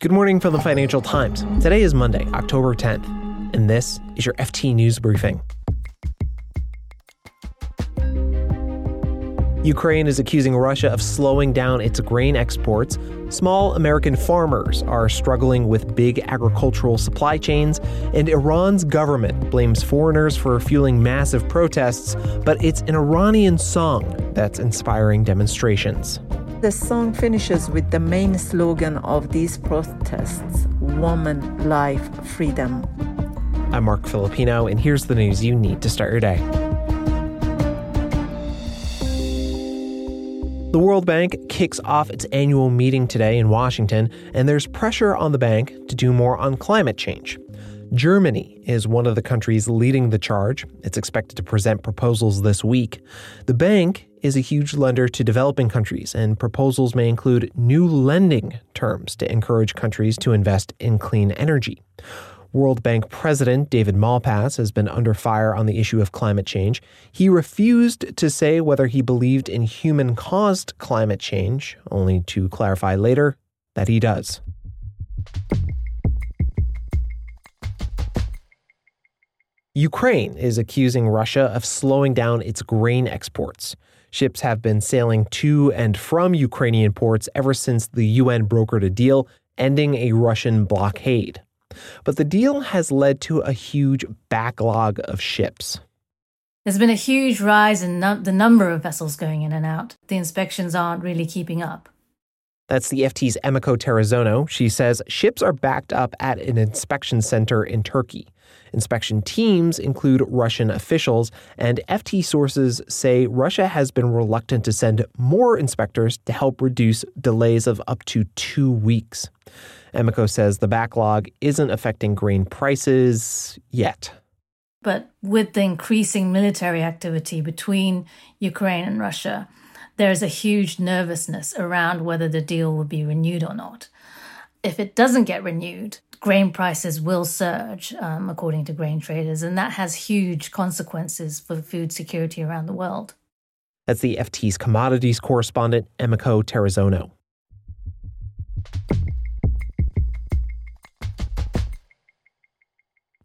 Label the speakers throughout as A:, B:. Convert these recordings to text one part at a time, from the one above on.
A: Good morning from the Financial Times. Today is Monday, October 10th, and this is your FT News Briefing. Ukraine is accusing Russia of slowing down its grain exports. Small American farmers are struggling with big agricultural supply chains, and Iran's government blames foreigners for fueling massive protests, but it's an Iranian song that's inspiring demonstrations.
B: The song finishes with the main slogan of these protests Woman, Life, Freedom.
A: I'm Marc Filippino, and here's the news you need to start your day. The World Bank kicks off its annual meeting today in Washington, and there's pressure on the bank to do more on climate change. Germany is one of the countries leading the charge. It's expected to present proposals this week. The bank is a huge lender to developing countries, and proposals may include new lending terms to encourage countries to invest in clean energy. World Bank President David Malpass has been under fire on the issue of climate change. He refused to say whether he believed in human caused climate change, only to clarify later that he does. Ukraine is accusing Russia of slowing down its grain exports. Ships have been sailing to and from Ukrainian ports ever since the UN brokered a deal ending a Russian blockade. But the deal has led to a huge backlog of ships.
C: There's been a huge rise in no- the number of vessels going in and out. The inspections aren't really keeping up.
A: That's the FT's Emiko Terazono. She says ships are backed up at an inspection center in Turkey. Inspection teams include Russian officials, and FT sources say Russia has been reluctant to send more inspectors to help reduce delays of up to two weeks. Emiko says the backlog isn't affecting grain prices yet.
C: But with the increasing military activity between Ukraine and Russia, there's a huge nervousness around whether the deal will be renewed or not. If it doesn't get renewed, grain prices will surge, um, according to grain traders, and that has huge consequences for food security around the world.
A: That's the FT's commodities correspondent, Emiko Terazono.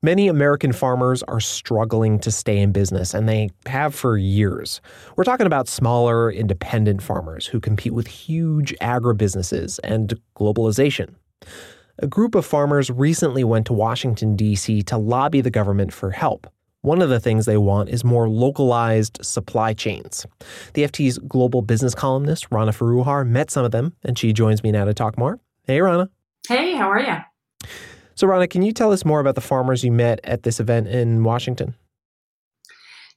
A: Many American farmers are struggling to stay in business, and they have for years. We're talking about smaller, independent farmers who compete with huge agribusinesses and globalization. A group of farmers recently went to Washington, D.C. to lobby the government for help. One of the things they want is more localized supply chains. The FT's global business columnist, Rana Foroohar, met some of them, and she joins me now to talk more. Hey, Rana.
D: Hey, how are you?
A: So, Rana, can you tell us more about the farmers you met at this event in Washington?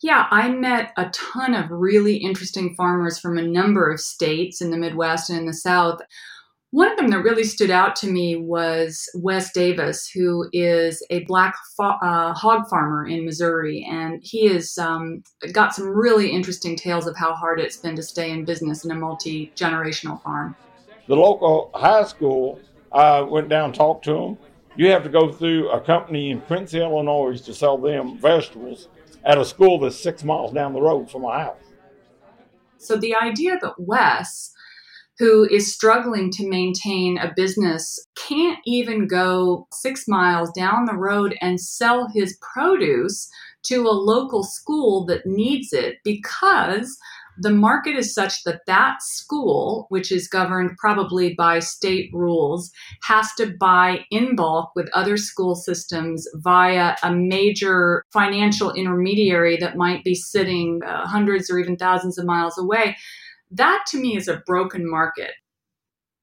D: Yeah, I met a ton of really interesting farmers from a number of states in the Midwest and in the South. One of them that really stood out to me was Wes Davis, who is a black fo- uh, hog farmer in Missouri, and he has um, got some really interesting tales of how hard it's been to stay in business in a multi generational farm.
E: The local high school, I went down and talked to them. You have to go through a company in Prince, Illinois to sell them vegetables at a school that's six miles down the road from my house.
D: So the idea that Wes who is struggling to maintain a business can't even go six miles down the road and sell his produce to a local school that needs it because the market is such that that school, which is governed probably by state rules, has to buy in bulk with other school systems via a major financial intermediary that might be sitting uh, hundreds or even thousands of miles away. That to me is a broken market.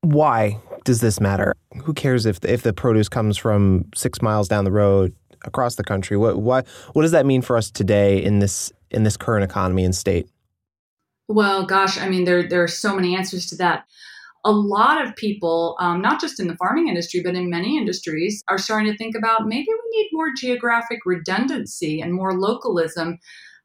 A: Why does this matter? Who cares if if the produce comes from six miles down the road across the country? What what what does that mean for us today in this in this current economy and state?
D: Well, gosh, I mean, there there are so many answers to that. A lot of people, um, not just in the farming industry, but in many industries, are starting to think about maybe we need more geographic redundancy and more localism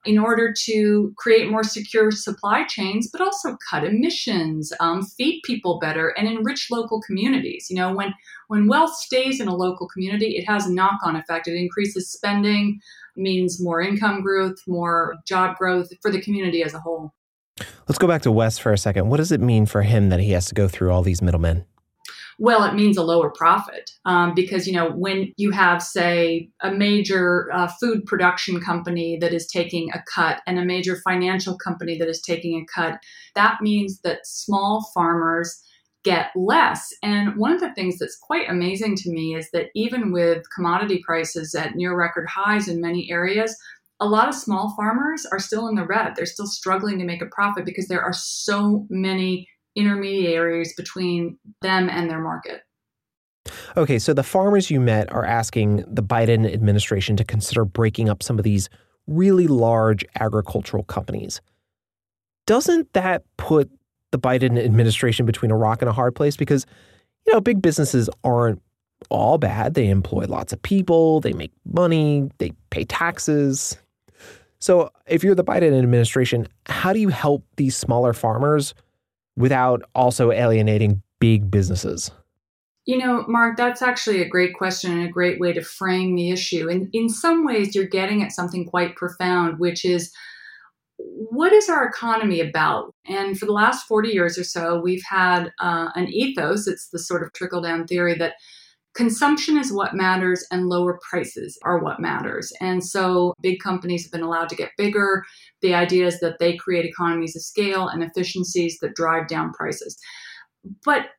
D: in order to create more secure supply chains, but also cut emissions, um, feed people better, and enrich local communities. You know, when when wealth stays in a local community, it has a knock-on effect. It increases spending, means more income growth, more job growth for the community as a whole.
A: Let's go back to Wes for a second. What does it mean for him that he has to go through all these middlemen?
D: Well, it means a lower profit um, because, you know, when you have, say, a major uh, food production company that is taking a cut and a major financial company that is taking a cut, that means that small farmers get less. And one of the things that's quite amazing to me is that even with commodity prices at near record highs in many areas, a lot of small farmers are still in the red. They're still struggling to make a profit because there are so many intermediaries between them and their market.
A: Okay, so the farmers you met are asking the Biden administration to consider breaking up some of these really large agricultural companies. Doesn't that put the Biden administration between a rock and a hard place? Because, you know, big businesses aren't all bad. They employ lots of people, they make money, they pay taxes. So, if you're the Biden administration, how do you help these smaller farmers without also alienating big businesses?
D: You know, Marc, that's actually a great question and a great way to frame the issue. And in some ways, you're getting at something quite profound, which is what is our economy about? And for the last 40 years or so, we've had uh, an ethos, it's the sort of trickle down theory that consumption is what matters and lower prices are what matters. And so big companies have been allowed to get bigger. The idea is that they create economies of scale and efficiencies that drive down prices. But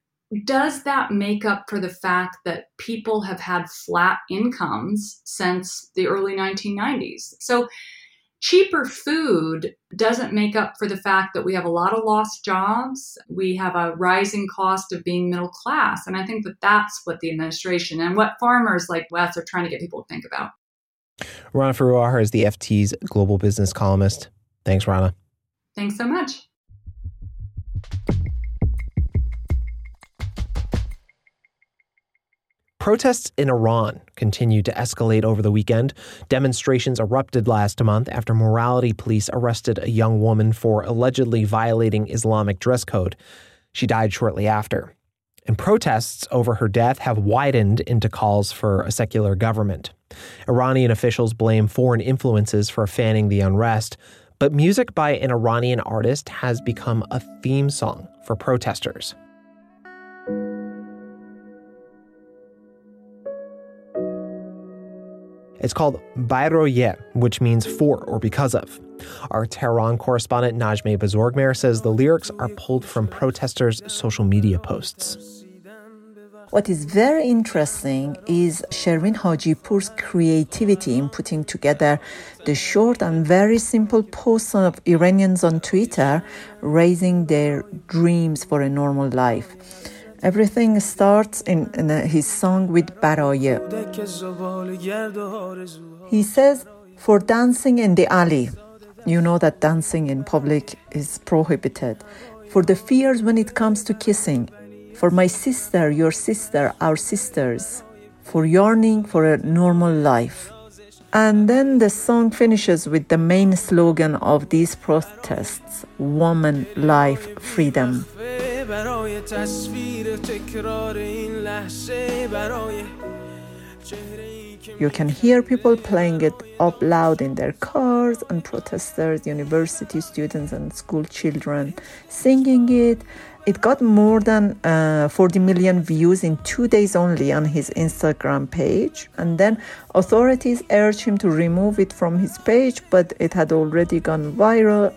D: does that make up for the fact that people have had flat incomes since the early 1990s? So cheaper food doesn't make up for the fact that we have a lot of lost jobs. We have a rising cost of being middle class. And I think that that's what the administration and what farmers like Wes are trying to get people to think about.
A: Rana Foroohar is the FT's global business columnist. Thanks, Rana.
D: Thanks so much.
A: Protests in Iran continued to escalate over the weekend. Demonstrations erupted last month after morality police arrested a young woman for allegedly violating Islamic dress code. She died shortly after. And protests over her death have widened into calls for a secular government. Iranian officials blame foreign influences for fanning the unrest, but music by an Iranian artist has become a theme song for protesters. It's called Baraye, which means for or because of. Our Tehran correspondent Najmeh Bozorgmehr says the lyrics are pulled from protesters' social media posts.
B: What is very interesting is Shervin Hajipour's creativity in putting together the short and very simple posts of Iranians on Twitter raising their dreams for a normal life. Everything starts in, in uh, his song with Baraye. He says, for dancing in the alley, you know that dancing in public is prohibited. For the fears when it comes to kissing. For my sister, your sister, our sisters. For yearning for a normal life. And then the song finishes with the main slogan of these protests Woman, Life, Freedom. برای تصویر تکرار این لحظه برای You can hear people playing it up loud in their cars and protesters, university students, and school children singing it. It got more than uh, 40 million views in two days only on his Instagram page. And then authorities urged him to remove it from his page, but it had already gone viral.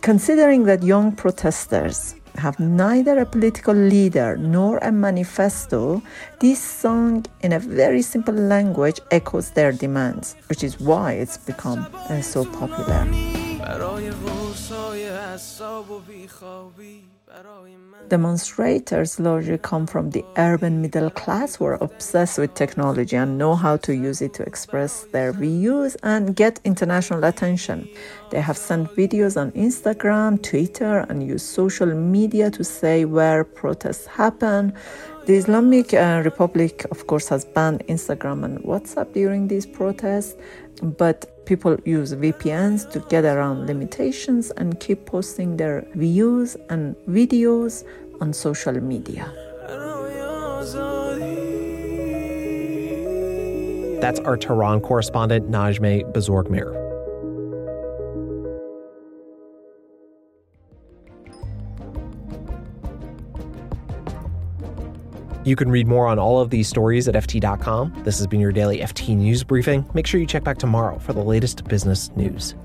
B: Considering that young protesters have neither a political leader nor a manifesto, this song, in a very simple language, echoes their demands, which is why it's become uh, so popular. Demonstrators largely come from the urban middle class who are obsessed with technology and know how to use it to express their views and get international attention. They have sent videos on Instagram, Twitter, and use social media to say where protests happen. The Islamic uh, Republic, of course, has banned Instagram and WhatsApp during these protests, but people use VPNs to get around limitations and keep posting their views and videos on social media.
A: That's our Tehran correspondent, Najmeh Bozorgmehr. You can read more on all of these stories at FT.com. This has been your daily FT News Briefing. Make sure you check back tomorrow for the latest business news.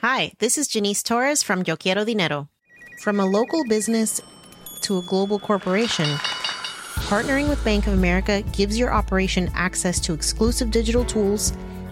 F: Hi, this is Janice Torres from Yo Quiero Dinero. From a local business to a global corporation, partnering with Bank of America gives your operation access to exclusive digital tools,